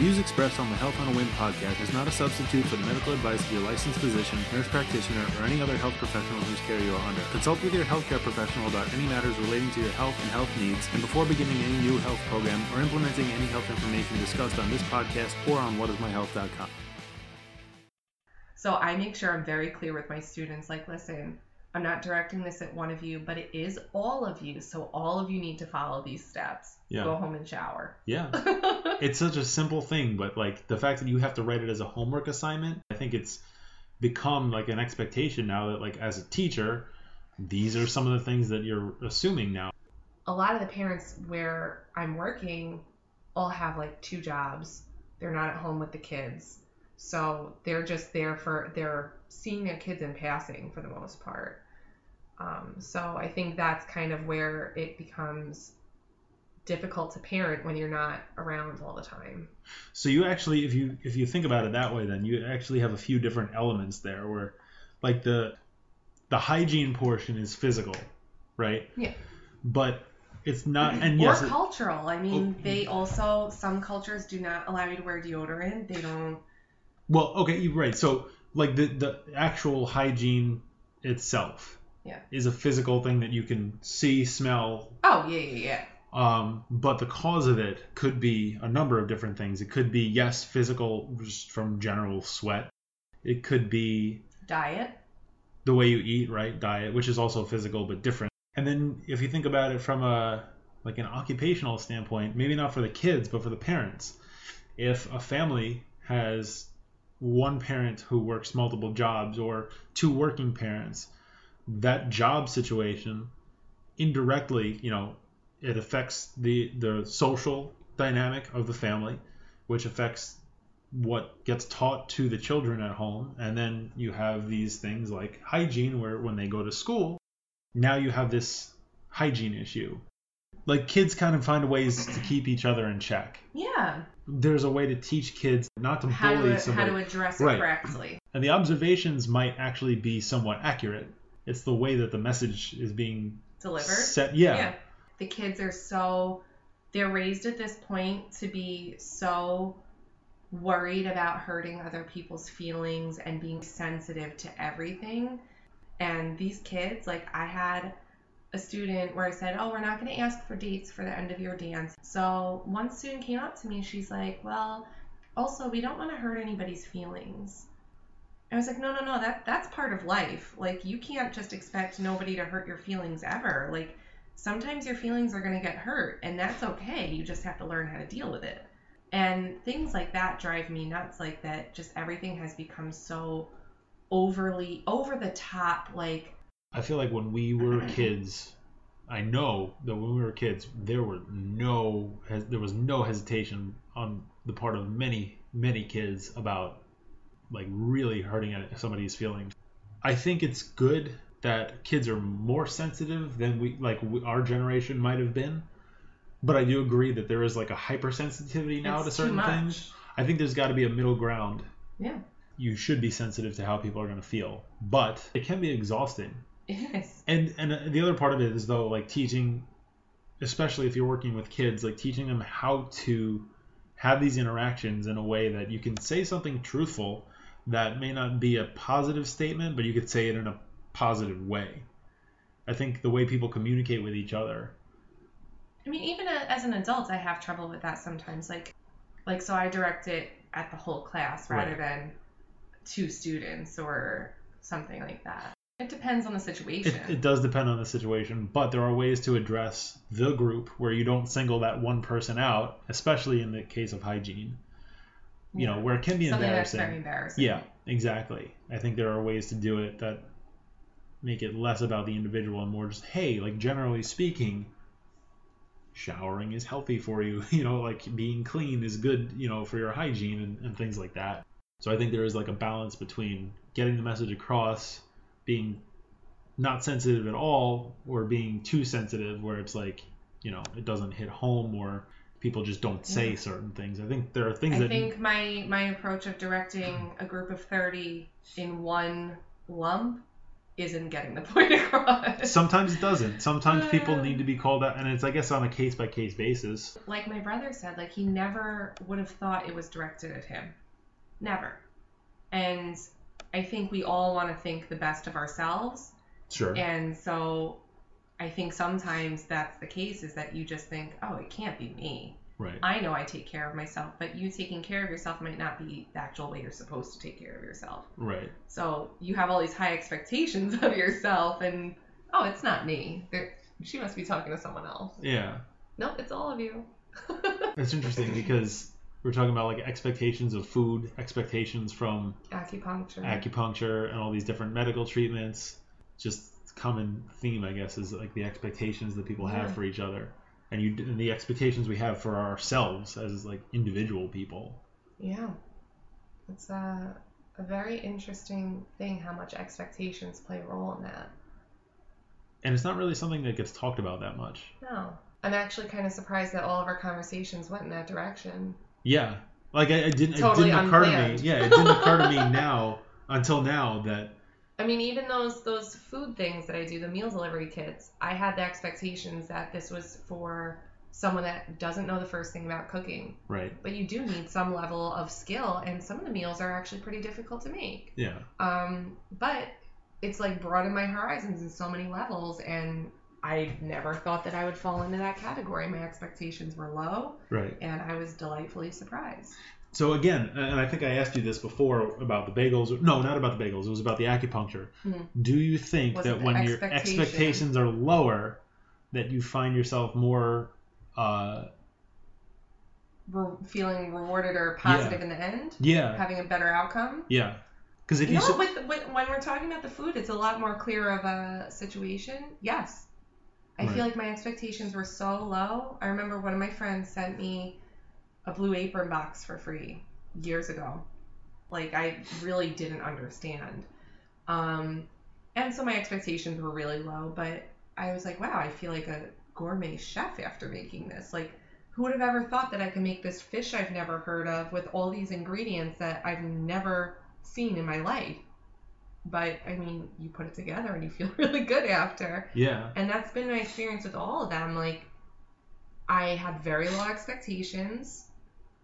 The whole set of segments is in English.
views expressed on the Health on a WIMH podcast is not a substitute for the medical advice of your licensed physician, nurse practitioner, or any other health professional whose care you are under. Consult with your healthcare professional about any matters relating to your health and health needs, and before beginning any new health program or implementing any health information discussed on this podcast or on whatismyhealth.com. So I make sure I'm very clear with my students like, listen, I'm not directing this at one of you, but it is all of you. So all of you need to follow these steps. Yeah. Go home and shower. Yeah. it's such a simple thing, but like the fact that you have to write it as a homework assignment, I think it's become like an expectation now that like as a teacher, these are some of the things that you're assuming now. a lot of the parents where I'm working all have like two jobs. They're not at home with the kids. So they're just there for they're seeing their kids in passing for the most part. Um, so I think that's kind of where it becomes difficult to parent when you're not around all the time. So you actually if you if you think about it that way then you actually have a few different elements there where like the the hygiene portion is physical, right? Yeah. But it's not and or yes, it- cultural. I mean, Oh. they also some cultures do not allow you to wear deodorant. They don't. Well, okay, you're right. So, like the the actual hygiene itself, Yeah. is a physical thing that you can see, smell. Oh yeah, yeah, yeah. Um, but the cause of it could be a number of different things. It could be yes, physical, just from general sweat. It could be Diet. the way you eat, right? Diet, which is also physical but different. And then if you think about it from a like an occupational standpoint, maybe not for the kids, but for the parents. If a family has one parent who works multiple jobs or two working parents, that job situation indirectly, you know, it affects the the social dynamic of the family, which affects what gets taught to the children at home. And then you have these things like hygiene where when they go to school now you have this hygiene issue. Like kids kind of find ways to keep each other in check. Yeah. There's a way to teach kids not to How bully to how somebody to address it Right. correctly. and the observations might actually be somewhat accurate it's the way that the message is being Delivered. set yeah, The kids are so they're raised at this point to be so worried about hurting other people's feelings and being sensitive to everything. And these kids, like I had a student where I said, "Oh, we're not going to ask for dates for the end of your dance." So one student came up to me she's like, "Well, also we don't want to hurt anybody's feelings." I was like, "No, no, no. That that's part of life. Like you can't just expect nobody to hurt your feelings ever. Like sometimes your feelings are going to get hurt and that's okay. You just have to learn how to deal with it." And things like that drive me nuts like that just everything has become so overly over the top like I feel like when we were kids, I know that when we were kids, there were no there was no hesitation on the part of many many kids about like really hurting somebody's feelings. I think it's good that kids are more sensitive than we like we, our generation might have been. But I do agree that there is like a hypersensitivity now it's to certain things. I think there's got to be a middle ground. Yeah. You should be sensitive to how people are going to feel, but it can be exhausting Yes. and and uh, the other part of it is though like teaching especially if you're working with kids like teaching them how to have these interactions in a way that you can say something truthful that may not be a positive statement but you could say it in a positive way i think the way people communicate with each other I mean, even a- as an adult, I have trouble with that sometimes. Like, like so I direct it at the whole class rather Right. than two students or something like that. It depends on the situation. it, it does depend on the situation but there are ways to address the group where you don't single that one person out especially in the case of hygiene you know where it can be something that's embarrassing very embarrassing. Yeah, exactly. I think there are ways to do it that make it less about the individual and more just, hey, like generally speaking, showering is healthy for you. You know, like being clean is good, you know, for your hygiene and, and things like that. So I think there is like a balance between getting the message across, being not sensitive at all, or being too sensitive where it's like, you know, it doesn't hit home or people just don't say Yeah. certain things. I think there are things that I think my my approach of directing a group of thirty in one lump isn't getting the point across. Sometimes it doesn't. Sometimes people Uh. need to be called out, and it's I guess on a case by case basis. like my brother said, like he never would have thought it was directed at him. Never. And I think we all want to think the best of ourselves. Sure. And so I think sometimes that's the case is that you just think, oh, it can't be me. Right. I know I take care of myself, but you taking care of yourself might not be the actual way you're supposed to take care of yourself. Right. So you have all these high expectations of yourself, and oh, it's not me. There- she must be talking to someone else. Yeah. Nope, it's all of you. It's interesting because we're talking about like expectations of food, expectations from Acupuncture. acupuncture, and all these different medical treatments. Just common theme, I guess, is like the expectations that people have Yeah. for each other, and you and the expectations we have for ourselves as like individual people. Yeah. It's a, a very interesting thing how much expectations play a role in that. And it's not really something that gets talked about that much. No. I'm actually kind of surprised that all of our conversations went in that direction. Yeah. Like I, I didn't Totally it didn't occur to me. Yeah, it didn't occur to me now until now that I mean, even those those food things that I do, the meal delivery kits, I had the expectations that this was for someone that doesn't know the first thing about cooking. right. But you do need some level of skill, and some of the meals are actually pretty difficult to make. Yeah. Um, but it's like broadened my horizons in so many levels, and I never thought that I would fall into that category. My expectations were low, Right. and I was delightfully surprised. So again, and I think I asked you this before about the bagels. No, not about the bagels. It was about the acupuncture. Mhm. Do you think Was that when your expectations are lower, that you find yourself more? Uh, Re- feeling rewarded or positive in the end, yeah. having a better outcome. Yeah. Because if you, You know, s- with, with, when we're talking about the food, it's a lot more clear of a situation. Yes. I Right. feel like my expectations were so low. I remember one of my friends sent me a blue apron box for free years ago. Like, I really didn't understand. Um, and so my expectations were really low, but I was like, wow, I feel like a gourmet chef after making this. Like, who would have ever thought that I could make this fish I've never heard of with all these ingredients that I've never seen in my life? But I mean, you put it together and you feel really good after. yeah. And that's been my experience with all of them. Like, I had very low expectations,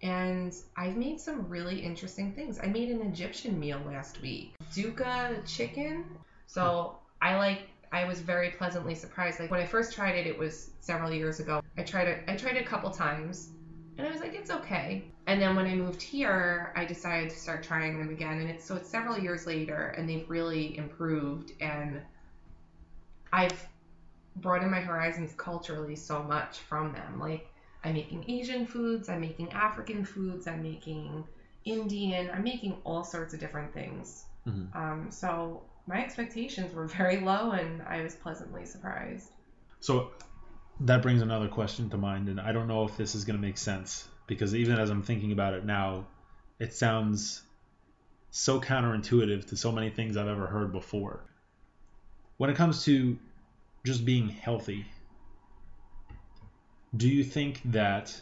and I've made some really interesting things. I made an Egyptian meal last week, dukkha chicken. So I like. I was very pleasantly surprised. Like when I first tried it, it was several years ago. I tried it. I tried it a couple times, and I was like, it's okay. And then when I moved here, I decided to start trying them again, and it's so it's several years later, and they've really improved. And I've broadened my horizons culturally so much from them. Like I'm making Asian foods, I'm making African foods, I'm making Indian, I'm making all sorts of different things. Mhm. Um, so my expectations were very low, and I was pleasantly surprised. So that brings another question to mind, and I don't know if this is going to make sense because even as I'm thinking about it now, it sounds so counterintuitive to so many things I've ever heard before. When it comes to just being healthy, do you think that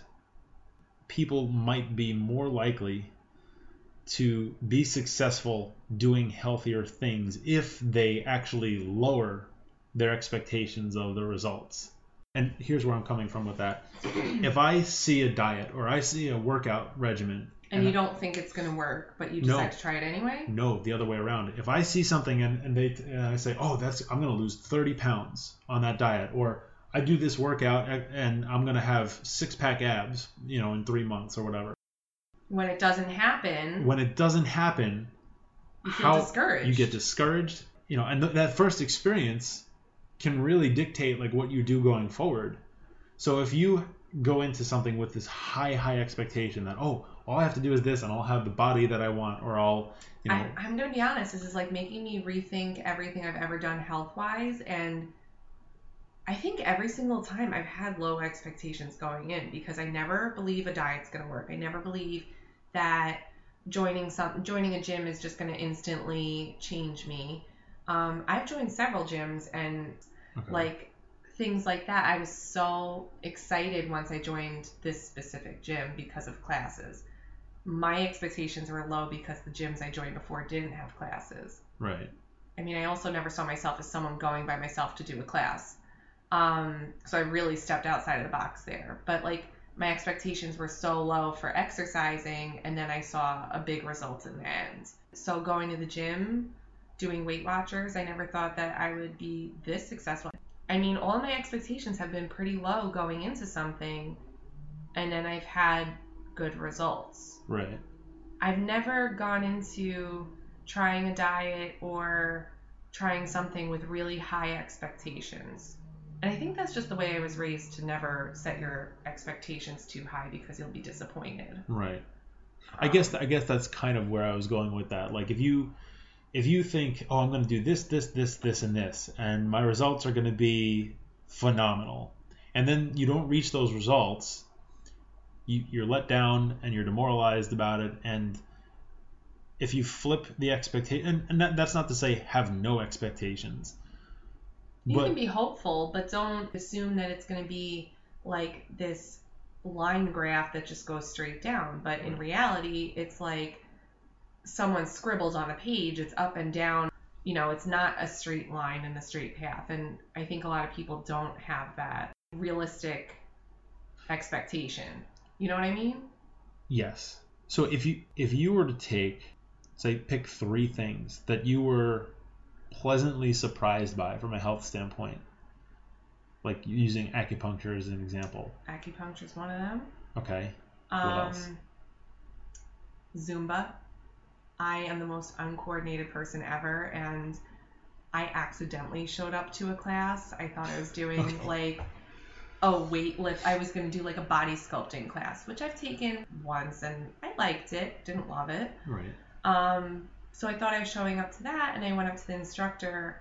people might be more likely to be successful doing healthier things if they actually lower their expectations of the results. And here's where I'm coming from with that. If I see a diet or I see a workout regimen, And you don't think it's going to work, but you No. decide to try it anyway? no, the other way around. If I see something and, and they and I say, oh, that's I'm going to lose 30 pounds on that diet, or I do this workout and- and I'm going to have six pack abs, you know, in three months or whatever. When it doesn't happen, When it doesn't happen, you feel how discouraged. you get discouraged you know and th- that first experience can really dictate like what you do going forward so if you go into something with this high high expectation that oh all i have to do is this and i'll have the body that i want or i'll you know I, I'm gonna be honest. This is like making me rethink everything I've ever done health wise, and I think every single time I've had low expectations going in because I never believe a diet's gonna work. I never believe that joining some joining a gym is just gonna instantly change me. Um, I've joined several gyms and Okay. like things like that. I was so excited once I joined this specific gym because of classes. My expectations were low because the gyms I joined before didn't have classes. right I mean, I also never saw myself as someone going by myself to do a class. Um, so I really stepped outside of the box there. But like my expectations were so low for exercising, and then I saw a big result in the end. So going to the gym, doing Weight Watchers, I never thought that I would be this successful. I mean, all my expectations have been pretty low going into something, and then I've had good results. Right. I've never gone into trying a diet or trying something with really high expectations. And I think that's just the way I was raised to never set your expectations too high because you'll be disappointed. Right. I um, guess I guess that's kind of where I was going with that. Like if you if you think, "Oh, I'm going to do this this this this and this and my results are going to be phenomenal." And then you don't reach those results, you, you're let down and you're demoralized about it and if you flip the expectation and, and that, that's not to say have no expectations You can be hopeful, but don't assume that it's going to be like this line graph that just goes straight down. But in reality, it's like someone scribbled on a page, it's up and down. You know, it's not a straight line and a straight path. And I think a lot of people don't have that realistic expectation. You know what I mean? Yes. So if you if you were to take say pick three things that you were pleasantly surprised by from a health standpoint, like using acupuncture as an example. Acupuncture is one of them. Okay. Um, else? Zumba. I am the most uncoordinated person ever, and I accidentally showed up to a class. I thought I was doing Okay. like a weight lift. I was going to do like a body sculpting class, which I've taken once, and I liked it. Didn't love it. Right. Um, so I thought I was showing up to that, and I went up to the instructor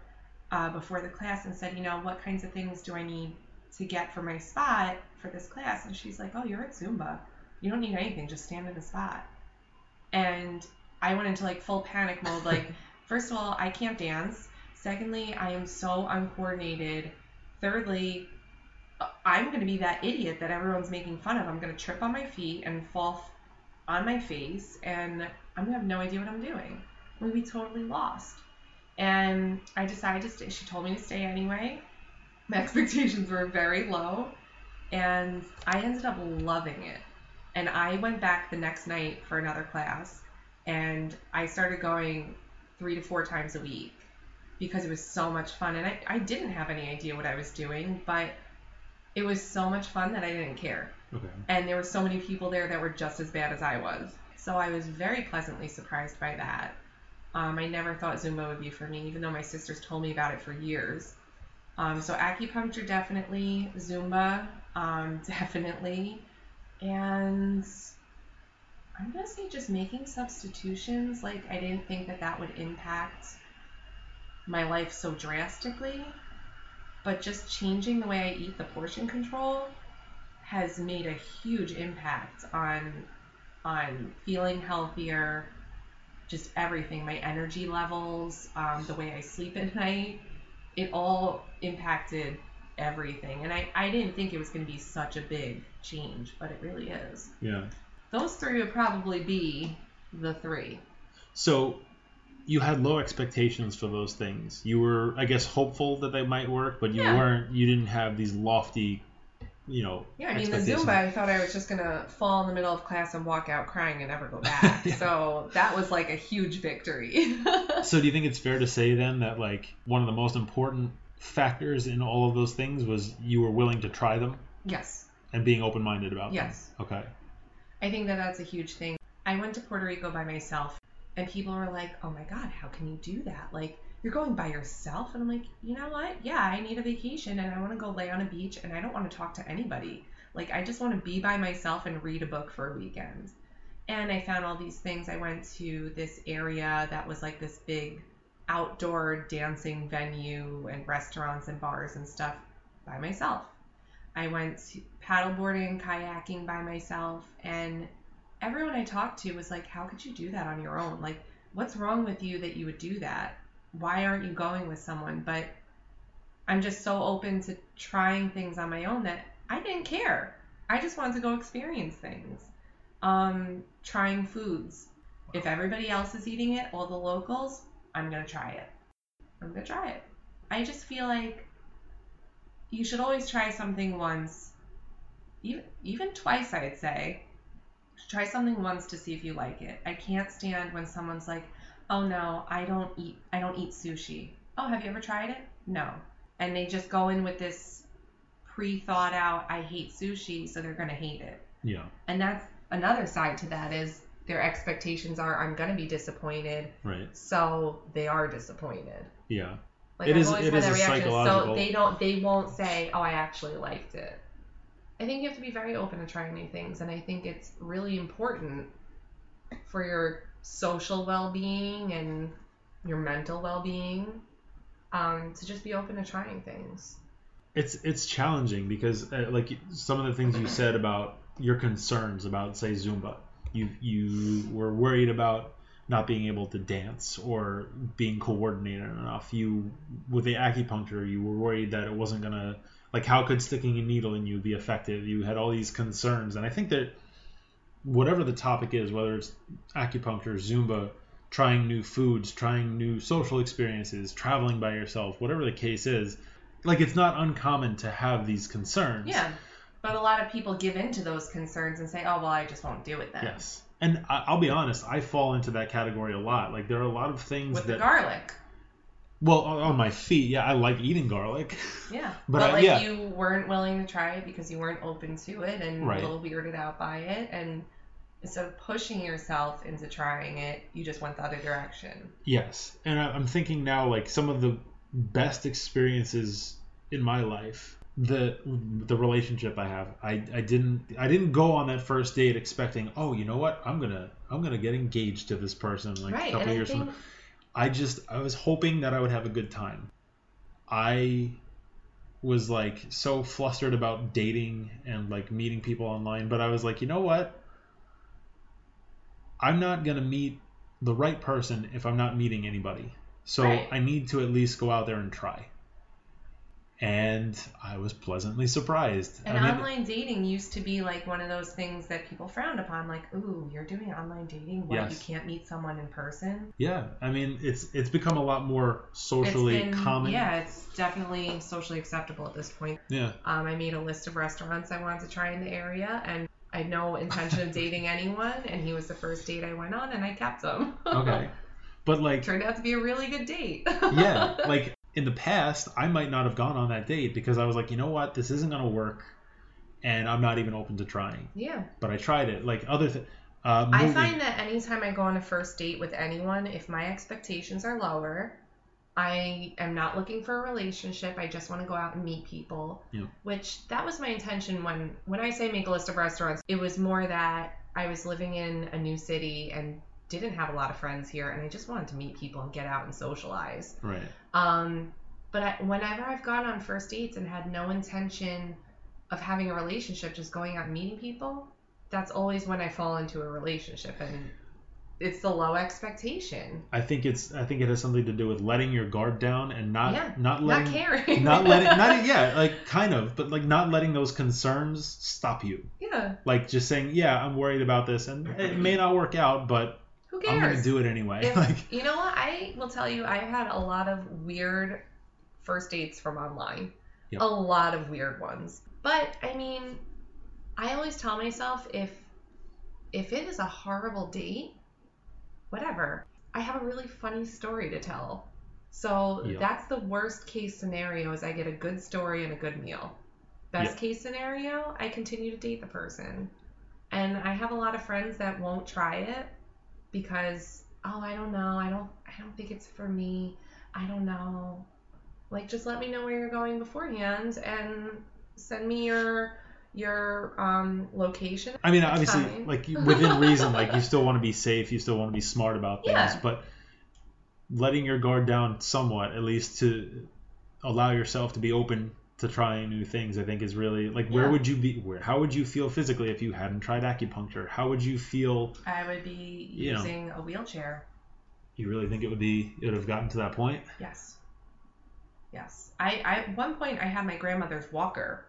uh, before the class and said, you know, what kinds of things do I need to get for my spot for this class? And she's like, oh, you're at Zumba. You don't need anything. Just stand in the spot. And I went into like full panic mode. Like, first of all, I can't dance. Secondly, I am so uncoordinated. Thirdly, uh, I'm going to be that idiot that everyone's making fun of. I'm going to trip on my feet and fall on my face, and I'm going to have no idea what I'm doing. I'm going to be totally lost. And I decided to stay. She told me to stay anyway. My expectations were very low, and I ended up loving it. And I went back the next night for another class, and I started going three to four times a week because it was so much fun. And I, I didn't have any idea what I was doing, but it was so much fun that I didn't care. Okay. And there were so many people there that were just as bad as I was. So I was very pleasantly surprised by that. Um, I never thought Zumba would be for me, even though my sisters told me about it for years. Um, so acupuncture definitely, Zumba um, definitely, and I'm gonna say just making substitutions. Like I didn't think that that would impact my life so drastically, but just changing the way I eat, the portion control, has made a huge impact on on feeling healthier, just everything, my energy levels, um, the way I sleep at night. It all impacted everything, and I, I didn't think it was going to be such a big change, but it really is. Yeah. Those three would probably be the three. So you had low expectations for those things. You were, I guess, hopeful that they might work, but you Yeah. weren't. You didn't have these lofty, you know. Yeah, I mean the. Zumba, I thought I was just gonna fall in the middle of class and walk out crying and never go back. Yeah. So that was like a huge victory. So do you think it's fair to say then that like one of the most important factors in all of those things was you were willing to try them yes, and being open-minded about yes. them? Yes. Okay. I think that that's a huge thing. I went to Puerto Rico by myself, and people were like, "Oh my God, how can you do that? Like, you're going by yourself?" And I'm like, "You know what? Yeah, I need a vacation, and I want to go lay on a beach, and I don't want to talk to anybody. Like, I just want to be by myself and read a book for a weekend." And I found all these things. I went to this area that was like this big outdoor dancing venue and restaurants and bars and stuff by myself. I went paddleboarding, kayaking by myself, and everyone I talked to was like, How could you do that on your own? Like, what's wrong with you that you would do that? Why aren't you going with someone? But I'm just so open to trying things on my own that I didn't care. I just wanted to go experience things. Um, trying foods. If everybody else is eating it, all the locals, I'm gonna try it. I'm gonna try it. I just feel like you should always try something once, even even twice. I'd say try something once to see if you like it. I can't stand when someone's like, "Oh no, I don't eat I don't eat sushi." Oh, have you ever tried it? No. And they just go in with this pre-thought out, "I hate sushi," so they're gonna hate it. Yeah. And that's another side to that is their expectations are, "I'm gonna be disappointed," Right. so they are disappointed. Yeah. Like It I've is- always it had a reaction. So they don't they won't say, Oh, I actually liked it. I think you have to be very open to trying new things and I think it's really important for your social well being and your mental well being um, to just be open to trying things. It's it's challenging because uh, like some of the things you said about your concerns about say Zumba. You you were worried about not being able to dance or being coordinated enough. You with the acupuncture, you were worried that it wasn't gonna like how could sticking a needle in you be effective? You had all these concerns, and I think that whatever the topic is, whether it's acupuncture, Zumba, trying new foods, trying new social experiences, traveling by yourself, whatever the case is, like it's not uncommon to have these concerns. Yeah. But a lot of people give in to those concerns and say, Oh well I just won't do it then. Yes. And I- I'll be honest, I fall into that category a lot. Like there are a lot of things With the that, garlic. well, on on my feet, yeah, I like eating garlic. Yeah. But But, I- like yeah. you weren't willing to try it because you weren't open to it and Right. a little weirded out by it and instead of pushing yourself into trying it, you just went the other direction. Yes, and I- I'm thinking now like some of the best experiences in my life. The the relationship I have, I, I didn't I didn't go on that first date expecting oh you know what I'm gonna I'm gonna get engaged to this person like a couple years from now. I just I was hoping that I would have a good time. I was like so flustered about dating and like meeting people online, but I was like, you know what? I'm not gonna meet the right person if I'm not meeting anybody. So Right. I need to at least go out there and try. And I was pleasantly surprised. and I mean, online dating used to be like one of those things that people frowned upon, like, ooh, you're doing online dating? What Yes. you can't meet someone in person? yeah, I mean, it's it's become a lot more socially been, common. Yeah, it's definitely socially acceptable at this point. Yeah. Um, I made a list of restaurants I wanted to try in the area, and I had no intention of dating anyone, and he was the first date I went on, and I kept him. Okay. But like Turned out to be a really good date. yeah, like in the past, I might not have gone on that date because I was like, you know what, this isn't gonna work, and I'm not even open to trying. yeah. But I tried it. Like other th- uh, I find that anytime I go on a first date with anyone, if my expectations are lower, I am not looking for a relationship. I just want to go out and meet people. Yeah. Which that was my intention when when I say make a list of restaurants, it was more that I was living in a new city and didn't have a lot of friends here and I just wanted to meet people and get out and socialize. right. Um, but I, whenever I've gone on first dates and had no intention of having a relationship, just going out and meeting people, that's always when I fall into a relationship, and it's the low expectation, I think it's I think it has something to do with letting your guard down and not Yeah, not letting not caring, not letting not yeah like kind of but like not letting those concerns stop you. yeah, Like just saying yeah I'm worried about this and it may not work out but who I'm gonna do it anyway. If- like you know what? I will tell you, I've had a lot of weird first dates from online. Yep. A lot of weird ones. But I mean, I always tell myself if if it is a horrible date, whatever. I have a really funny story to tell. So Yep. that's the worst case scenario is I get a good story and a good meal. Best Yep. case scenario, I continue to date the person. And I have a lot of friends that won't try it because oh I don't know I don't I don't think it's for me I don't know like just let me know where you're going beforehand and send me your your um location I mean, obviously, fine. like within reason, like you still want to be safe, you still want to be smart about things, Yeah. but letting your guard down somewhat, at least to allow yourself to be open to trying new things, I think is really like where Yeah. would you be? Where how would you feel physically if you hadn't tried acupuncture? How would you feel? I would be You know. using a wheelchair You really think it would be? It would have gotten to that point? yes yes I, I at one point I had my grandmother's walker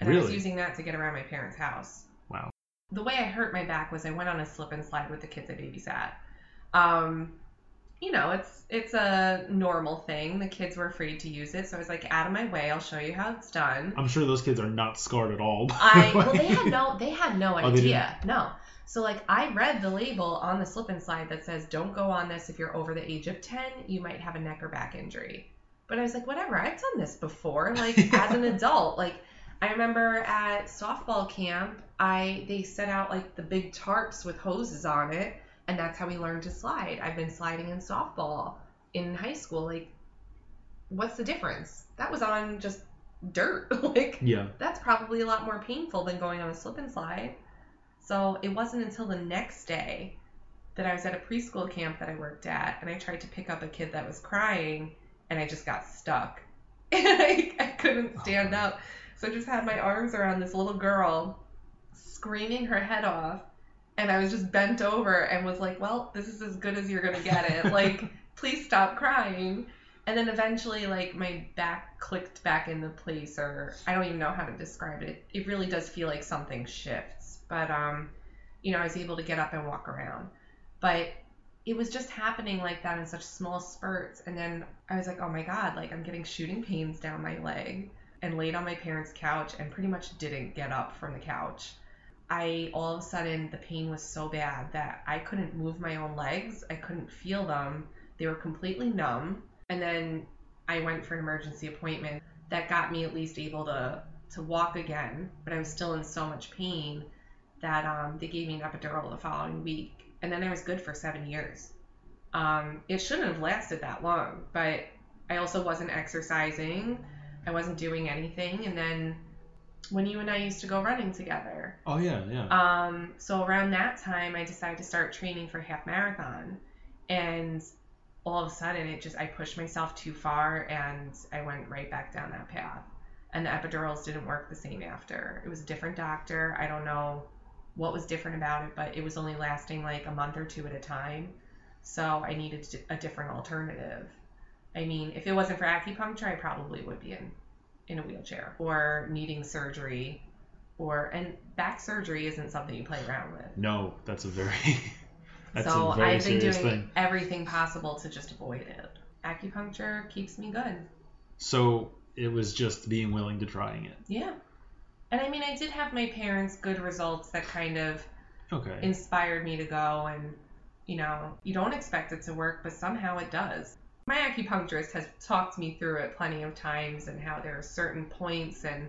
and I was using that to get around my parents' house Wow. the way I hurt my back was I went on a slip and slide with the kids I babysat. Um, you know, it's it's a normal thing. The kids were afraid to use it, so I was like, out of my way, I'll show you how it's done. I'm sure those kids are not scarred at all. I well, they had no they had no Oh, idea. no. So like I read the label on the slip and slide that says don't go on this if you're over the age of 10, you might have a neck or back injury. But I was like, whatever, I've done this before. Like as an adult, like I remember at softball camp, I they set out like the big tarps with hoses on it, and that's how we learned to slide. I've been sliding in softball in high school. Like, what's the difference? That was on just dirt. like Yeah. that's probably a lot more painful than going on a slip and slide. So it wasn't until the next day that I was at a preschool camp that I worked at, and I tried to pick up a kid that was crying, and I just got stuck. And I, I couldn't oh, stand Oh. up. So I just had my arms around this little girl, screaming her head off, and I was just bent over and was like, well, this is as good as you're going to get it. like, please stop crying. And then eventually, like, my back clicked back into place, or I don't even know how to describe it. It really does feel like something shifts. But, um, you know, I was able to get up and walk around. But it was just happening like that in such small spurts. And then I was like, oh my God, like, I'm getting shooting pains down my leg. And laid on my parents' couch and pretty much didn't get up from the couch. I all of a sudden the pain was so bad that I couldn't move my own legs. I couldn't feel them. They were completely numb. And then I went for an emergency appointment that got me at least able to to walk again, but I was still in so much pain that um, they gave me an epidural the following week, and then I was good for seven years. Um, it shouldn't have lasted that long, but I also wasn't exercising. I wasn't doing anything, and then when you and I used to go running together, Oh yeah, yeah. um, so around that time, I decided to start training for half marathon, and all of a sudden, it just I pushed myself too far, and I went right back down that path. And the epidurals didn't work the same after. It was a different doctor. I don't know what was different about it, but it was only lasting like a month or two at a time. So I needed a different alternative. I mean, if it wasn't for acupuncture, I probably would be in in a wheelchair or needing surgery or and back surgery isn't something you play around with. no, that's a very that's so a very I've been doing thing. everything possible to just avoid it. Acupuncture keeps me good. So it was just being willing to trying it. Yeah. And I mean, I did have my parents' good results that kind of Okay. inspired me to go and you know, you don't expect it to work, but somehow it does. My acupuncturist has talked me through it plenty of times and how there are certain points and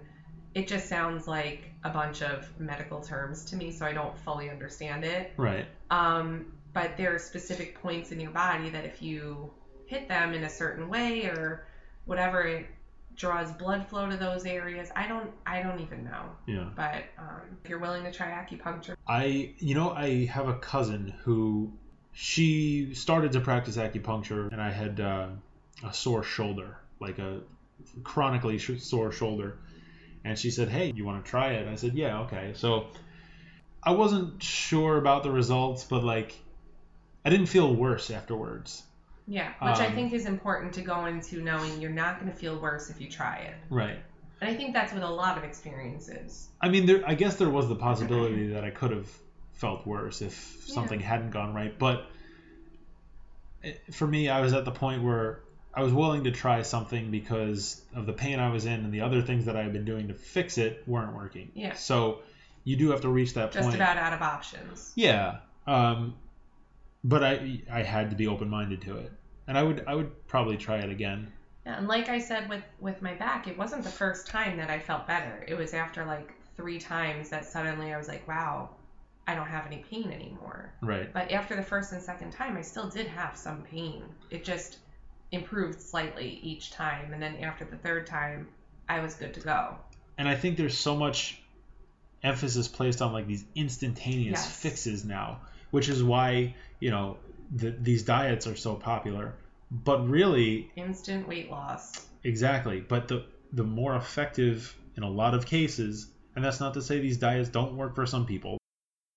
it just sounds like a bunch of medical terms to me, so I don't fully understand it. right. Um, but there are specific points in your body that if you hit them in a certain way or whatever, it draws blood flow to those areas. I don't, I don't even know. Yeah. But um, if you're willing to try acupuncture, I, you know, I have a cousin who she started to practice acupuncture, and I had uh, a sore shoulder, like a chronically sore shoulder, and she said, "Hey, you want to try it?" I said, "Yeah, okay." So I wasn't sure about the results, but like, I didn't feel worse afterwards. yeah, which I Um, think is important to go into knowing you're not going to feel worse if you try it. Right. And I think that's what a lot of experience is. I mean, there. I guess there was the possibility that I could have felt worse if something hadn't gone right, but it- for me, I was at the point where I was willing to try something because of the pain I was in, and the other things that I had been doing to fix it weren't working. Yeah. So you do have to reach that Just point. Just about out of options. Yeah. Um, but I I had to be open minded to it, and I would I would probably try it again. Yeah, and like I said with with my back, it wasn't the first time that I felt better. It was after like three times that suddenly I was like, wow, I don't have any pain anymore. Right. But after the first and second time, I still did have some pain. It just improved slightly each time, and then after the third time, I was good to go. and I think there's so much emphasis placed on like these instantaneous Yes. fixes now, which is why you know the, these diets are so popular. But really, Instant weight loss. exactly. But the the more effective in a lot of cases, and that's not to say these diets don't work for some people,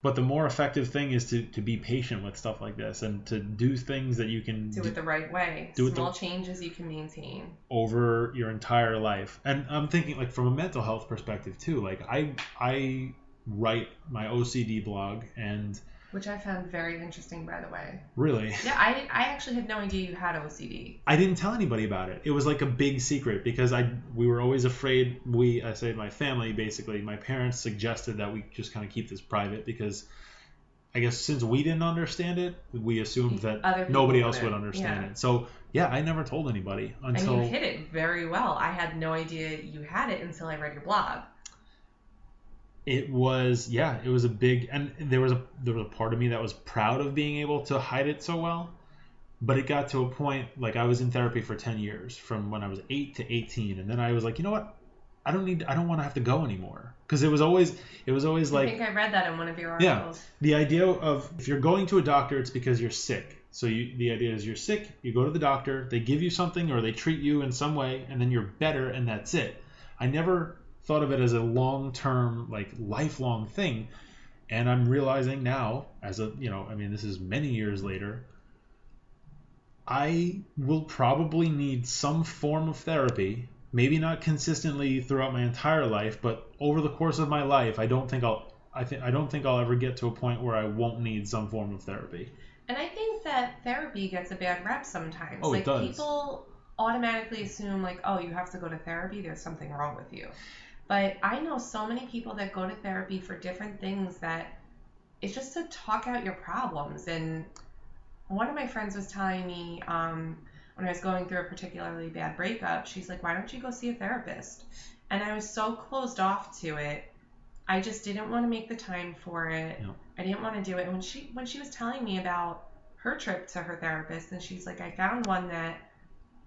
but the more effective thing is to to be patient with stuff like this and to do things that you can Do it the right way. Do it the- Small changes you can maintain. over your entire life. And I'm thinking like from a mental health perspective too. Like I I write my OCD blog and Which I found very interesting, by the way. Really? Yeah, I, I actually had no idea you had OCD. I didn't tell anybody about it. It was like a big secret because I we were always afraid. We I say my family basically. My parents suggested that we just kind of keep this private because I guess since we didn't understand it, we assumed that nobody else would understand yeah. it. So yeah, I never told anybody until And you hit it very well. I had no idea you had it until I read your blog. It was yeah it was a big and there was a there was a part of me that was proud of being able to hide it so well but it got to a point like i was in therapy for 10 years from when i was 8 to 18 and then i was like you know what? I don't need i don't want to have to go anymore. Because it was always it was always I like i think I read that in one of your articles. Yeah. the idea of if you're going to a doctor it's because you're sick. So you, the idea is you're sick you go to the doctor they give you something or they treat you in some way and then you're better and that's it. I never thought of it as a long-term like lifelong thing and i'm realizing now as a you know i mean this is many years later i will probably need some form of therapy maybe not consistently throughout my entire life but over the course of my life i don't think i'll I think I don't think I'll ever get to a point where I won't need some form of therapy. And I think that therapy gets a bad rep sometimes. Oh, it like does. people automatically assume like, oh, you have to go to therapy, there's something wrong with you. But I know so many people that go to therapy for different things that it's just to talk out your problems. And one of my friends was telling me um, when I was going through a particularly bad breakup, she's like, why don't you go see a therapist? And I was so closed off to it. I just didn't want to make the time for it. Yeah. I didn't want to do it. And when she when she was telling me about her trip to her therapist, and she's like, I found one that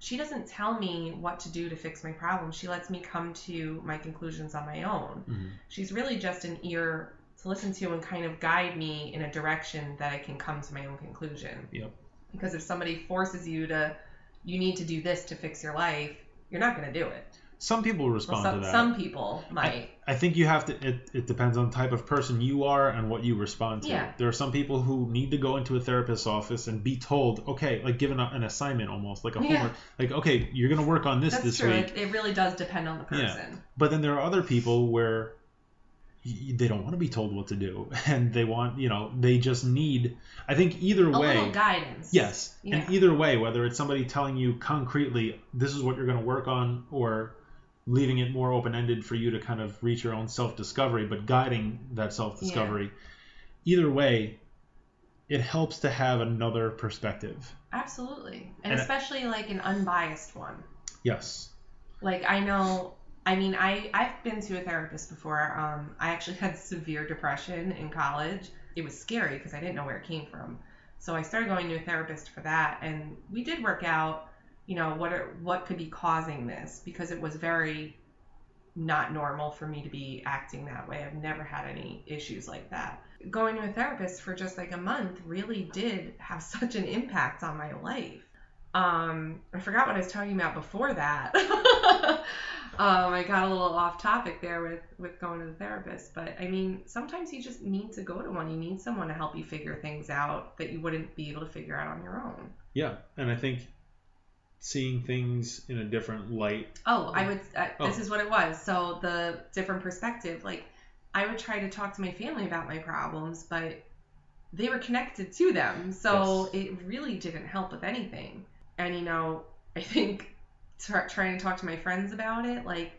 she doesn't tell me what to do to fix my problem. She lets me come to my conclusions on my own. Mhm. She's really just an ear to listen to and kind of guide me in a direction that I can come to my own conclusion. Yep. Because if somebody forces you to, you need to do this to fix your life, you're not going to do it. Some people Well, respond some, to that. some people might. I think you have to. It, it depends on the type of person you are and what you respond to. Yeah. There are some people who need to go into a therapist's office and be told, okay, like given a, an assignment almost, like a Yeah. homework, like okay, you're gonna work on this That's this true. week. It, it really does depend on the person. Yeah. But then there are other people where they don't want to be told what to do, and they want, you know, they just need. I think either A way. little guidance. Yes. Yeah. And either way, whether it's somebody telling you concretely, this is what you're going to work on, or leaving it more open ended for you to kind of reach your own self discovery, but guiding that self discovery, either way, it helps to have another perspective. Absolutely. And, And especially like an unbiased one. Yes. Like I know I mean I I've been to a therapist before. Um I actually had severe depression in college. It was scary because I didn't know where it came from. So I started going to a therapist for that and we did work out, you know, what are, what could be causing this because it was very not normal for me to be acting that way. I've never had any issues like that. Going to a therapist for just like a month really did have such an impact on my life. Um, I forgot what I was talking about before that. um, I got a little off topic there with with going to the therapist, but I mean, sometimes you just need to go to one. You need someone to help you figure things out that you wouldn't be able to figure out on your own. Yeah. And I think seeing things in a different light. Oh, I would. Oh. This Oh. is what it was. So the different perspective, like I would try to talk to my family about my problems, but they were connected to them, so Yes. it really didn't help with anything. And you know, I think tr- trying to talk to my friends about it, like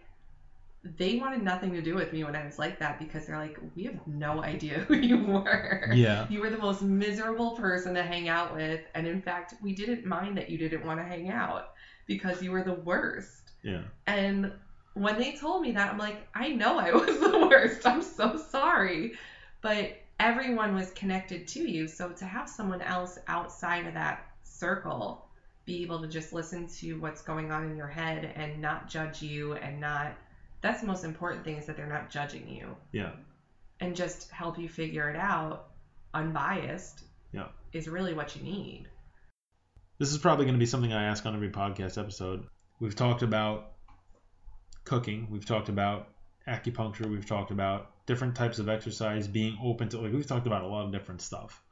they wanted nothing to do with me when I was like that because they're like, we have no idea who you were. Yeah. You were the most miserable person to hang out with, and in fact, we didn't mind that you didn't want to hang out because you were the worst. Yeah. And when they told me that, I'm like, I know I was the worst. I'm so sorry. But everyone was connected to you. So to have someone else outside of that circle be able to just listen to what's going on in your head and not judge you and not, that's the most important thing is that they're not judging you Yeah. and just help you figure it out unbiased Yeah. is really what you need. This is probably going to be something I ask on every podcast episode. We've talked about cooking, we've talked about acupuncture, we've talked about different types of exercise, being open to like we've talked about a lot of different stuff.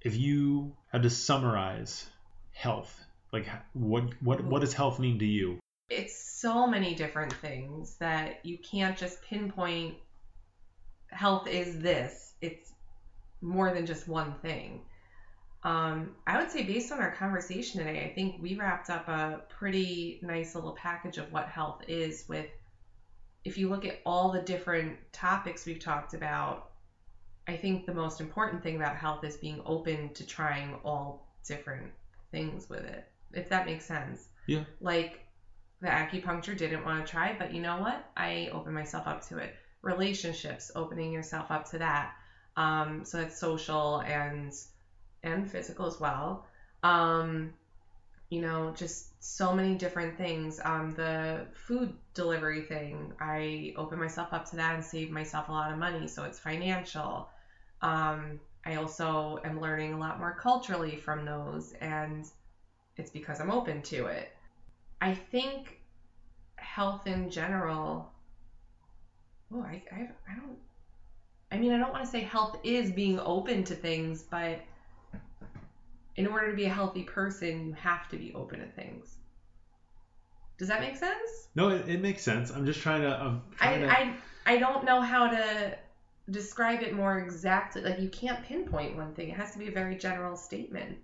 If you had to summarize health, like what what what does health mean to you? It's so many different things that you can't just pinpoint health is this it's more than just one thing. Um, I would say, based on our conversation today, I think we wrapped up a pretty nice little package of what health is. With, if you look at all the different topics we've talked about, I think the most important thing about health is being open to trying all different things with it, if that makes sense. Yeah. Like, the acupuncture didn't want to try, but you know what? I opened myself up to it. Relationships, opening yourself up to that. Um, so it's social and and physical as well. Um, you know, just so many different things. Um, the food delivery thing, I opened myself up to that and saved myself a lot of money. So it's financial. Um, I also am learning a lot more culturally from those, and it's because I'm open to it. I think health in general. Oh, I, I, I don't. I mean, I don't want to say health is being open to things, but in order to be a healthy person, you have to be open to things. Does that make sense? No, it, it makes sense. I'm just trying to. I'm I, to I I don't know how to describe it more exactly. Like you can't pinpoint one thing. It has to be a very general statement.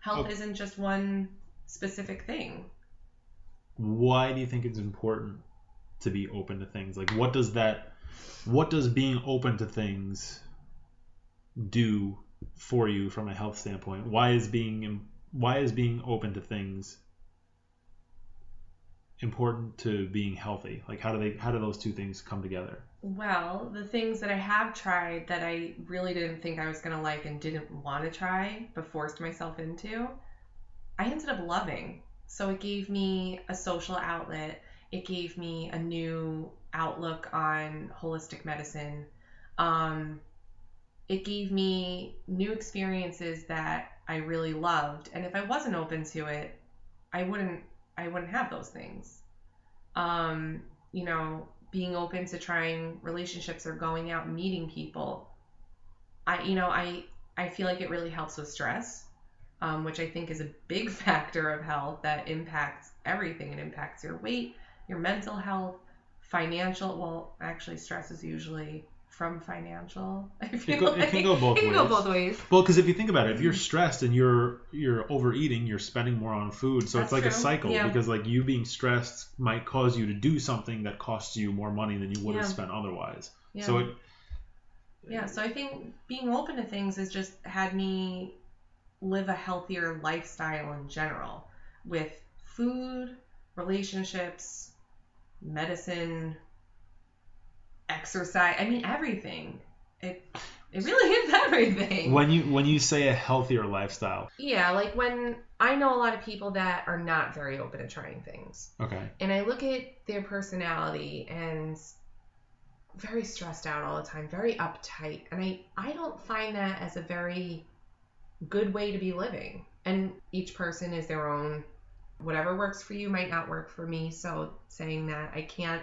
Health Okay. isn't just one specific thing. Why do you think it's important to be open to things? Like, what does that, what does being open to things do for you from a health standpoint? Why is being, why is being open to things important to being healthy? Like, how do they, how do those two things come together? Well, the things that I have tried that I really didn't think I was going to like and didn't want to try, but forced myself into, I ended up loving. So it gave me a social outlet. It gave me a new outlook on holistic medicine. Um, it gave me new experiences that I really loved. And if I wasn't open to it, I wouldn't I wouldn't have those things. Um, you know, being open to trying relationships or going out and meeting people. I you know, I I feel like it really helps with stress, um, which I think is a big factor of health that impacts everything. It impacts your weight, your mental health, financial. Well, actually, stress is usually from financial. I feel go- it can go both It can go ways. both ways. Well, because if you think about it, if you're stressed and you're you're overeating, you're spending more on food. So it's That's like a cycle Yeah. because like you being stressed might cause you to do something that costs you more money than you would have spent otherwise. Yeah. So it Yeah, so I think being open to things has just had me live a healthier lifestyle in general with food, relationships, medicine, exercise. I mean, everything. It it really is everything. when you when you say a healthier lifestyle, yeah, like when I know a lot of people that are not very open to trying things. okay, and I look at their personality and very stressed out all the time, very uptight, and I I don't find that as a very good way to be living. And each person is their own whatever works for you might not work for me. So saying that I can't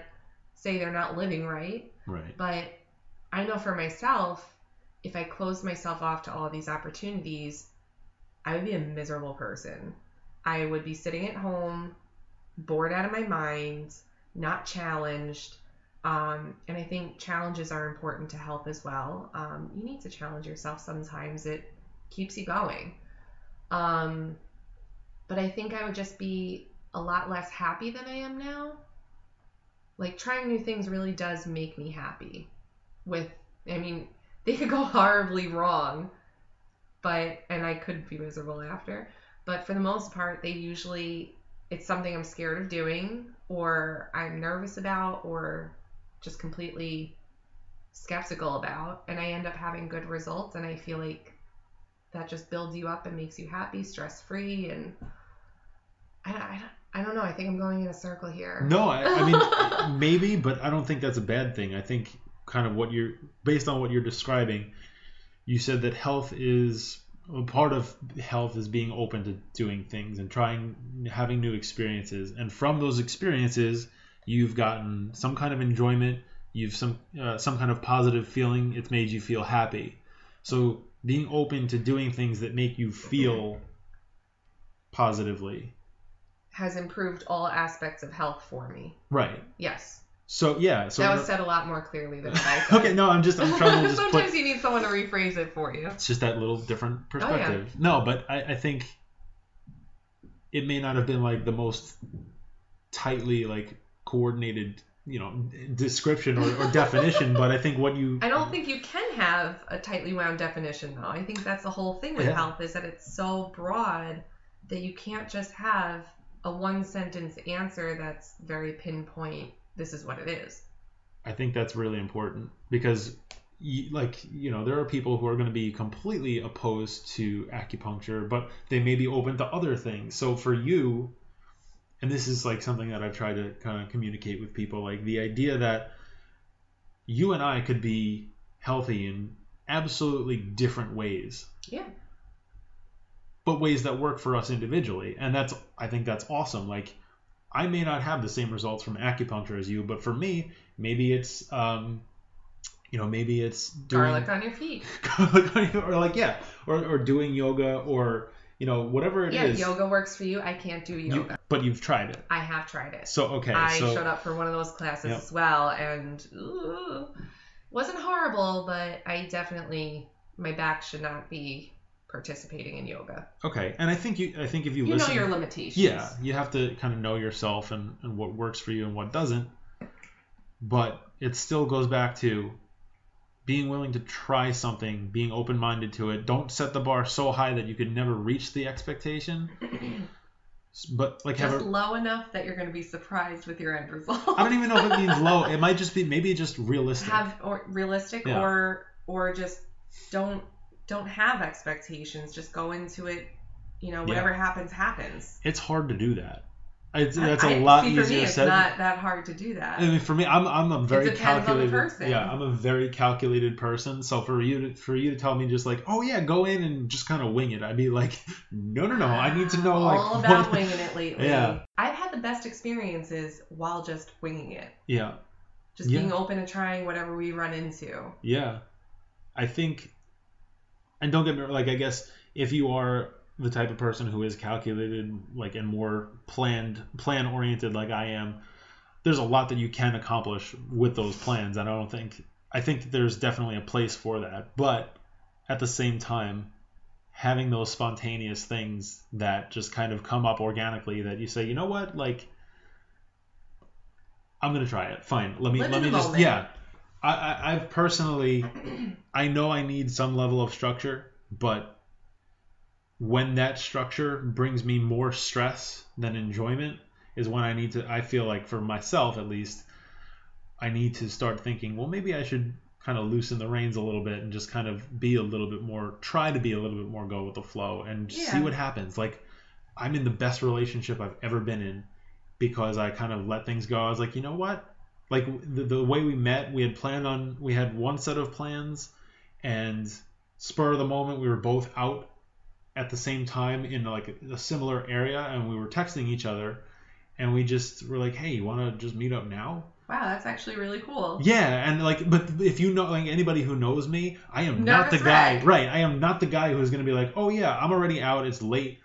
say they're not living right, right, but I know for myself if I closed myself off to all these opportunities, I would be a miserable person. I would be sitting at home, bored out of my mind, not challenged. Um, and I think challenges are important to health as well. Um, you need to challenge yourself sometimes, it keeps you going. Um, but I think I would just be a lot less happy than I am now. Like trying new things really does make me happy. With, I mean, they could go horribly wrong, but, and I could be miserable after. But for the most part, they usually, it's something I'm scared of doing, or I'm nervous about, or just completely skeptical about. And I end up having good results, and I feel like that just builds you up and makes you happy, stress free, and I, I, I don't know. I think I'm going in a circle here. no, I, I mean maybe, but I don't think that's a bad thing. I think kind of what you're based on what you're describing, you said that health is a part of health is being open to doing things and trying having new experiences and from those experiences you've gotten some kind of enjoyment you've some uh, some kind of positive feeling it's made you feel happy so being open to doing things that make you feel positively Has improved all aspects of health for me. right Yes. So yeah, so that was said a lot more clearly than I okay. No, I'm just I'm trying to just put Sometimes you need someone to rephrase it for you. it's just that little different Oh, perspective. No, but I, I think it may not have been like the most tightly like coordinated, you know, description or, or definition, but I think what you I don't think you can have a tightly wound definition though. I think that's the whole thing with Yeah. health is that it's so broad that you can't just have a one sentence answer that's very pinpoint. This is what it is. I think that's really important because, like, you know, there are people who are going to be completely opposed to acupuncture, but they may be open to other things. So for you, and this is like something that I've tried to kind of communicate with people, like the idea that you and I could be healthy in absolutely different ways, Yeah. but ways that work for us individually. And that's, I think that's awesome. Like, I may not have the same results from acupuncture as you, but for me, maybe it's, um, you know, maybe it's doing Garlic on your feet. or like yeah, or, or doing yoga or you know whatever it is. yeah, yoga works for you. I can't do you- yoga. but you've tried it. I have tried it. So okay, I so showed up for one of those classes Yep. as well, and ooh, wasn't horrible, but I definitely my back should not be participating in yoga. okay, and I think you, I think if you, You listen, know your limitations. yeah, you have to kind of know yourself and and what works for you and what doesn't. But it still goes back to being willing to try something, being open minded to it. Don't set the bar so high that you could never reach the expectation. But like have Just a, low enough that you're going to be surprised with your end result. I don't even know if it means low. It might just be maybe just realistic. have or realistic Yeah. or or just don't don't have expectations. Just go into it. You know, Yeah. whatever happens, happens. it's hard to do that. It's, that's I- a lot see, easier for me, it's said. not that hard to do that. I mean, for me, I'm I'm a very depends on the calculated. person. Yeah, I'm a very calculated person. So for you to for you to tell me just like, oh yeah, go in and just kind of wing it, I'd be like, no, no, no. I need to know like all about what- winging it lately. Yeah. I've had the best experiences while just winging it. Yeah, Just Yeah. being open to trying whatever we run into. yeah. I think, and don't get me wrong, like I guess if you are the type of person who is calculated, like and more planned, plan oriented, like I am, there's a lot that you can accomplish with those plans. And I don't think I think there's definitely a place for that. But at the same time, having those spontaneous things that just kind of come up organically that you say, you know what, like I'm gonna try it. Fine. Let me Live let me just moment. yeah. I, I I've personally I know I need some level of structure, but when that structure brings me more stress than enjoyment is when I need to I feel like for myself at least I need to start thinking, well maybe I should kind of loosen the reins a little bit and just kind of be a little bit more try to be a little bit more go with the flow and just see what happens. Like I'm in the best relationship I've ever been in because I kind of let things go. I was like, you know what? Like the, the way we met, we had planned on, we had one set of plans, and spur of the moment, we were both out at the same time in like a, a similar area, and we were texting each other, and we just were like, hey, you want to just meet up now? Wow, that's actually really cool. Yeah, and like, but if you know, like anybody who knows me, I am not the Nervous guy. wreck. Right, I am not the guy who's going to be like, oh yeah, I'm already out. It's late,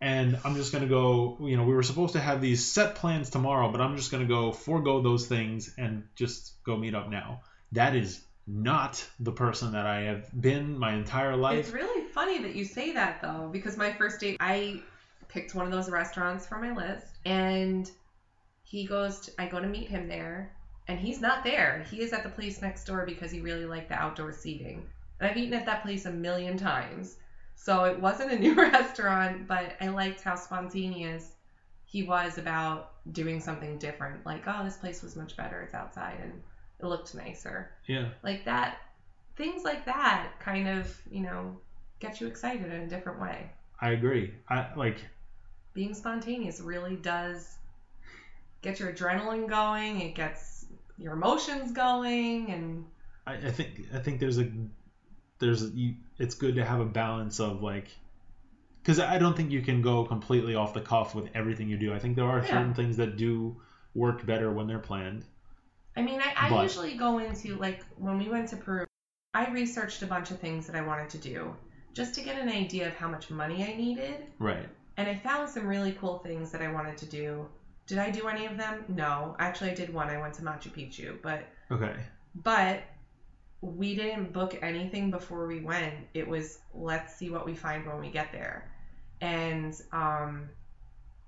and I'm just going to go. You know, we were supposed to have these set plans tomorrow, but I'm just going to go forego those things and just go meet up now. That is not the person that I have been my entire life. It's really funny that you say that though, because my first date, I picked one of those restaurants for my list, and he goes. To, I go to meet him there, and he's not there. He is at the place next door because he really liked the outdoor seating. And I've eaten at that place a million times, so it wasn't a new restaurant, but I liked how spontaneous he was about doing something different. Like, oh, this place was much better. It's outside and it looked nicer yeah, like that things like that kind of you know get you excited in a different way I agree. I like. being spontaneous really does get your adrenaline going it gets your emotions going and I, I think I think there's a there's a, you, it's good to have a balance of like because I don't think you can go completely off the cuff with everything you do. I think there are Yeah. certain things that do work better when they're planned. I mean i, I But- usually go into like when we went to peru i researched a bunch of things that i wanted to do just to get an idea of how much money i needed Right. and I found some really cool things that I wanted to do Did I do any of them? No. Actually, I did one. I went to Machu Picchu, but Okay. but we didn't book anything before we went. It was let's see what we find when we get there. And um,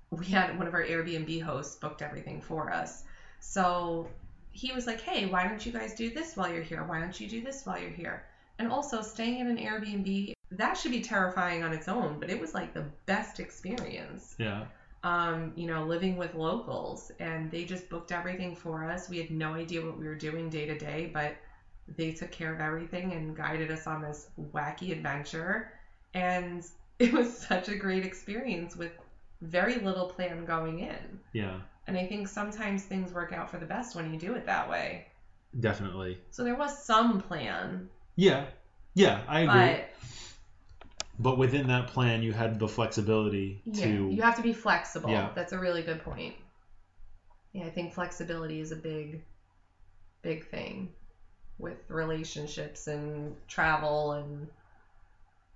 we had one of our Airbnb hosts booked everything for us. So he was like, hey, why don't you guys do this while you're here? Why don't you do this while you're here? And also, staying in an Airbnb, that should be terrifying on its own, but it was like the best experience Yeah. um, you know, living with locals, and they just booked everything for us. We had no idea what we were doing day to day, but they took care of everything and guided us on this wacky adventure. And it was such a great experience with very little plan going in. Yeah. And I think sometimes things work out for the best when you do it that way. Definitely. So there was some plan, Yeah. Yeah, I agree. but But within that plan, you had the flexibility Yeah, to. you have to be flexible. Yeah. That's a really good point. Yeah, I think flexibility is a big, big thing with relationships and travel and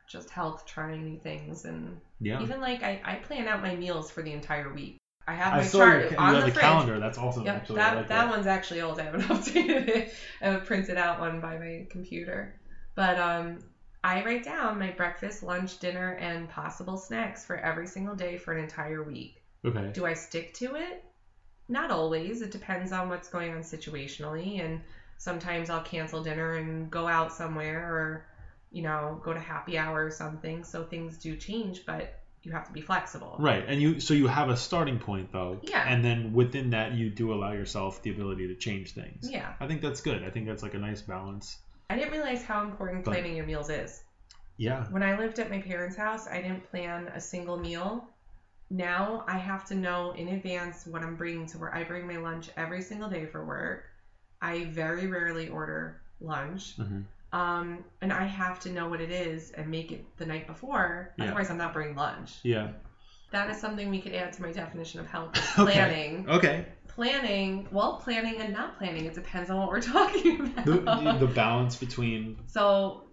just health, trying new things. And yeah. even like, I, I plan out my meals for the entire week. I have my saw chart your, you on the the calendar. That's awesome. Yep, actually. that, I like that one's actually old. I haven't updated it. I have a printed out one by my computer. But um, I write down my breakfast, lunch, dinner, and possible snacks for every single day for an entire week. Okay. Do I stick to it? Not always. It depends on what's going on situationally. And sometimes I'll cancel dinner and go out somewhere or, you know, go to happy hour or something. So things do change, but you have to be flexible. Right, and you so you have a starting point though. Yeah. And then within that, you do allow yourself the ability to change things. Yeah. I think that's good. I think that's like a nice balance. I didn't realize how important But- planning your meals is. Yeah. When I lived at my parents' house, I didn't plan a single meal. Now I have to know in advance what I'm bringing to work. I bring my lunch every single day for work. I very rarely order lunch. hmm Um, and I have to know what it is and make it the night before. Yeah. Otherwise, I'm not bringing lunch. Yeah. That is something we could add to my definition of health is Okay. planning. Okay. Planning, well, planning and not planning. It depends on what we're talking The, about. the balance between So,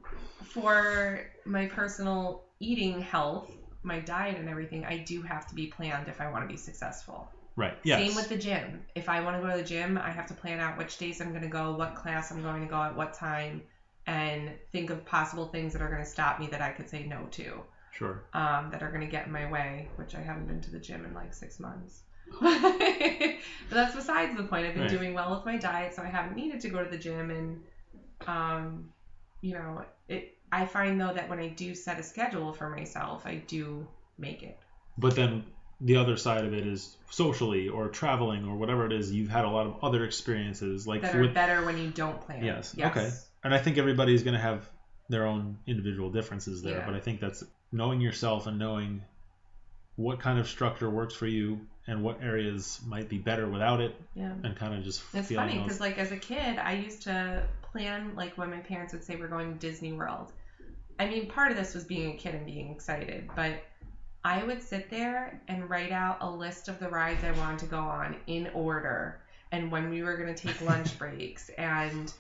for my personal eating health, my diet and everything, I do have to be planned if I want to be successful. right. Yes. Same with the gym. If I want to go to the gym, I have to plan out which days I'm going to go, what class I'm going to go at what time, and think of possible things that are going to stop me that I could say no to, Sure. um, that are going to get in my way, which I haven't been to the gym in like six months. but that's besides the point. I've been Right. doing well with my diet, so I haven't needed to go to the gym. And, um, you know, it. I find though that when I do set a schedule for myself, I do make it. But then the other side of it is socially or traveling or whatever it is. You've had a lot of other experiences, like That are with, better when you don't plan. Yes, Yes. okay. And I think everybody's going to have their own individual differences there. Yeah. But I think that's knowing yourself and knowing what kind of structure works for you and what areas might be better without it, Yeah. and kind of just It's funny because, like, as a kid, I used to plan, like, when my parents would say we're going to Disney World. I mean, part of this was being a kid and being excited, but I would sit there and write out a list of the rides I wanted to go on in order and when we were going to take lunch breaks. And,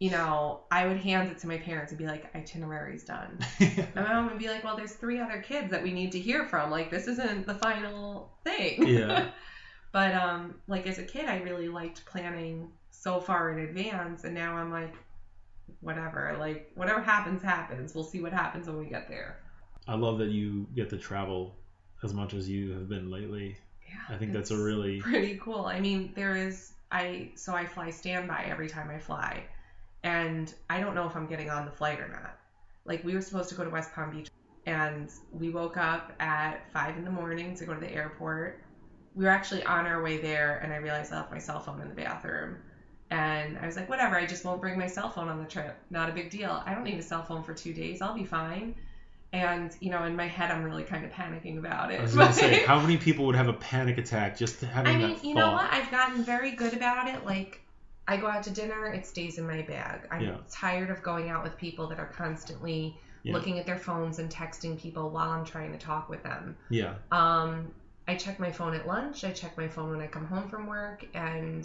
you know, I would hand it to my parents and be like, itinerary's done. And my mom would be like, well, there's three other kids that we need to hear from. Like, this isn't the final thing. Yeah. but, um, like, as a kid, I really liked planning so far in advance. And now I'm like, whatever. Like, whatever happens, happens. We'll see what happens when we get there. I love that you get to travel as much as you have been lately. Yeah. I think that's a really pretty cool. I mean, there is, I, so I fly standby every time I fly. And I don't know if I'm getting on the flight or not. Like, we were supposed to go to West Palm Beach and we woke up at five in the morning to go to the airport. We were actually on our way there, and I realized I left my cell phone in the bathroom. And I was like, whatever, I just won't bring my cell phone on the trip. Not a big deal. I don't need a cell phone for two days. I'll be fine. And, you know, in my head, I'm really kind of panicking about it. I was gonna say, how many people would have a panic attack just having that phone? I mean, that you know what? I've gotten very good about it. Like, I go out to dinner, it stays in my bag. I'm Yeah. tired of going out with people that are constantly Yeah. looking at their phones and texting people while I'm trying to talk with them. Yeah, Um, I check my phone at lunch. I check my phone when I come home from work, and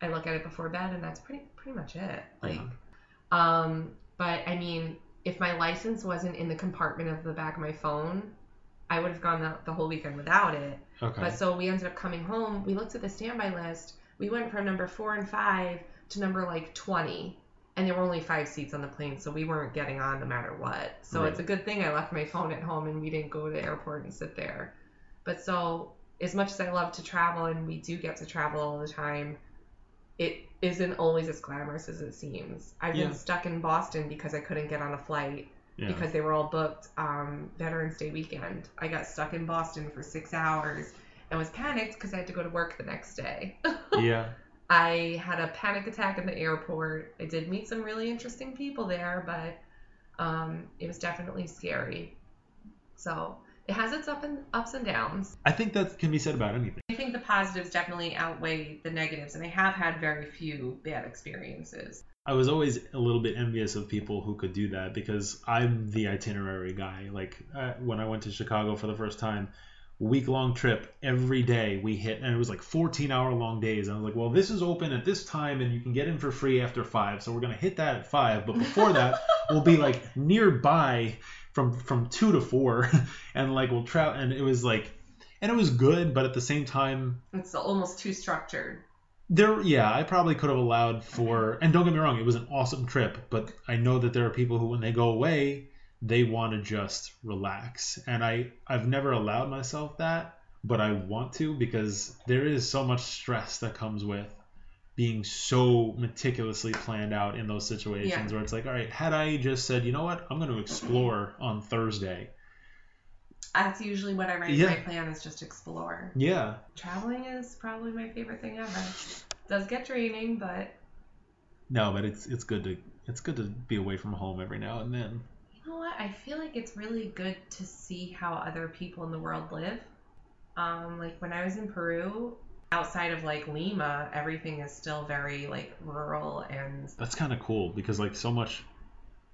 I look at it before bed, and that's pretty pretty much it. Like, Yeah. um, but I mean, if my license wasn't in the compartment of the back of my phone, I would have gone the, the whole weekend without it. Okay. But so we ended up coming home. We looked at the standby list. We went from number four and five to number like 20. And there were only five seats on the plane, so we weren't getting on no matter what. So Right. it's a good thing I left my phone at home and we didn't go to the airport and sit there. But so, as much as I love to travel and we do get to travel all the time, it isn't always as glamorous as it seems. I've Yeah. been stuck in Boston because I couldn't get on a flight yeah. because they were all booked um, Veterans Day weekend. I got stuck in Boston for six hours and was panicked because I had to go to work the next day. yeah. I had a panic attack in the airport. I did meet some really interesting people there, but um, it was definitely scary. So it has its up and ups and downs. I think that can be said about anything. I think the positives definitely outweigh the negatives, and I have had very few bad experiences. I was always a little bit envious of people who could do that because I'm the itinerary guy. Like uh, when I went to Chicago for the first time, week long trip every day we hit, and it was like 14 hour long days. And I was like, well, this is open at this time, and you can get in for free after five, so we're gonna hit that at five. But before that, we'll be like nearby from from two to four, and like we'll travel. And it was like, and it was good, but at the same time, It's almost too structured. there yeah i probably could have allowed for and don't get me wrong it was an awesome trip but i know that there are people who when they go away they want to just relax and i i've never allowed myself that but i want to because there is so much stress that comes with being so meticulously planned out in those situations Yeah. where it's like all right had i just said you know what i'm going to explore on thursday That's usually what I write Yeah. my plan is just explore. yeah Traveling is probably my favorite thing ever. Does get draining, but no but it's it's good to it's good to be away from home every now and then you know what? I feel like it's really good to see how other people in the world live. Um, like when I was in Peru, outside of like Lima, everything is still very like rural and That's kind of cool because like so much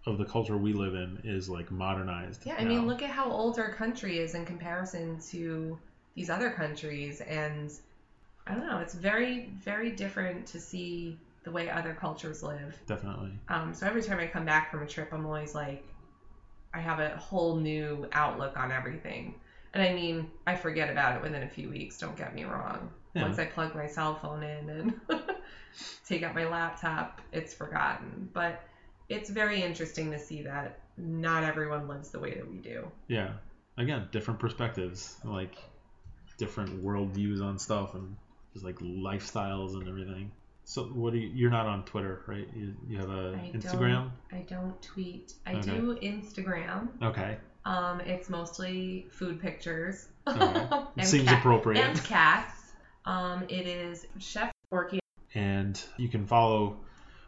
of the culture we live in is like modernized. yeah. I now. mean, look at how old our country is in comparison to these other countries, and I don't know. It's very very different to see the way other cultures live. definitely. Um, so every time I come back from a trip, I'm always like, I have a whole new outlook on everything. And I mean, I forget about it within a few weeks, don't get me wrong. Yeah. Once I plug my cell phone in and take out my laptop, it's forgotten. But it's very interesting to see that not everyone lives the way that we do. Yeah. Again, different perspectives, like different worldviews on stuff, and just like lifestyles and everything. So, what do you? You're not on Twitter, right? You, you have a I Instagram. Don't, I don't tweet. I Okay. do Instagram. Okay. Um, it's mostly food pictures. Okay. and Seems cat- appropriate. and cats. Um, it is Chef Orky. and you can follow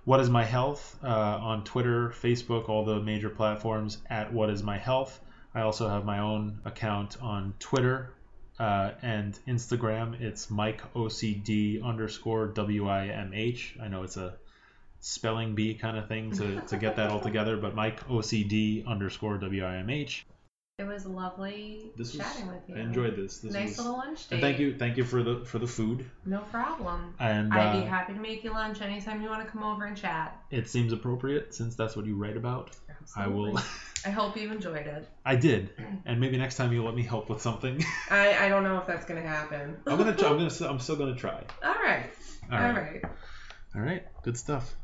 what is my health uh, on twitter facebook all the major platforms at what is my health i also have my own account on twitter uh, and instagram it's mike ocd underscore w-i-m-h i know it's a spelling bee kind of thing to, to get that all together but mike ocd underscore w-i-m-h It was lovely this was chatting with you. i enjoyed this this nice was little lunch date. and thank you thank you for the for the food No problem. and I'd be uh, happy to make you lunch anytime you want to come over and chat. it seems appropriate since that's what you write about Absolutely. I will. I hope you enjoyed it. I did, and maybe next time you'll let me help with something. I, I don't know if that's gonna happen. I'm gonna try. I'm gonna. I'm still gonna try. All right. All right. All right. All right. Good stuff.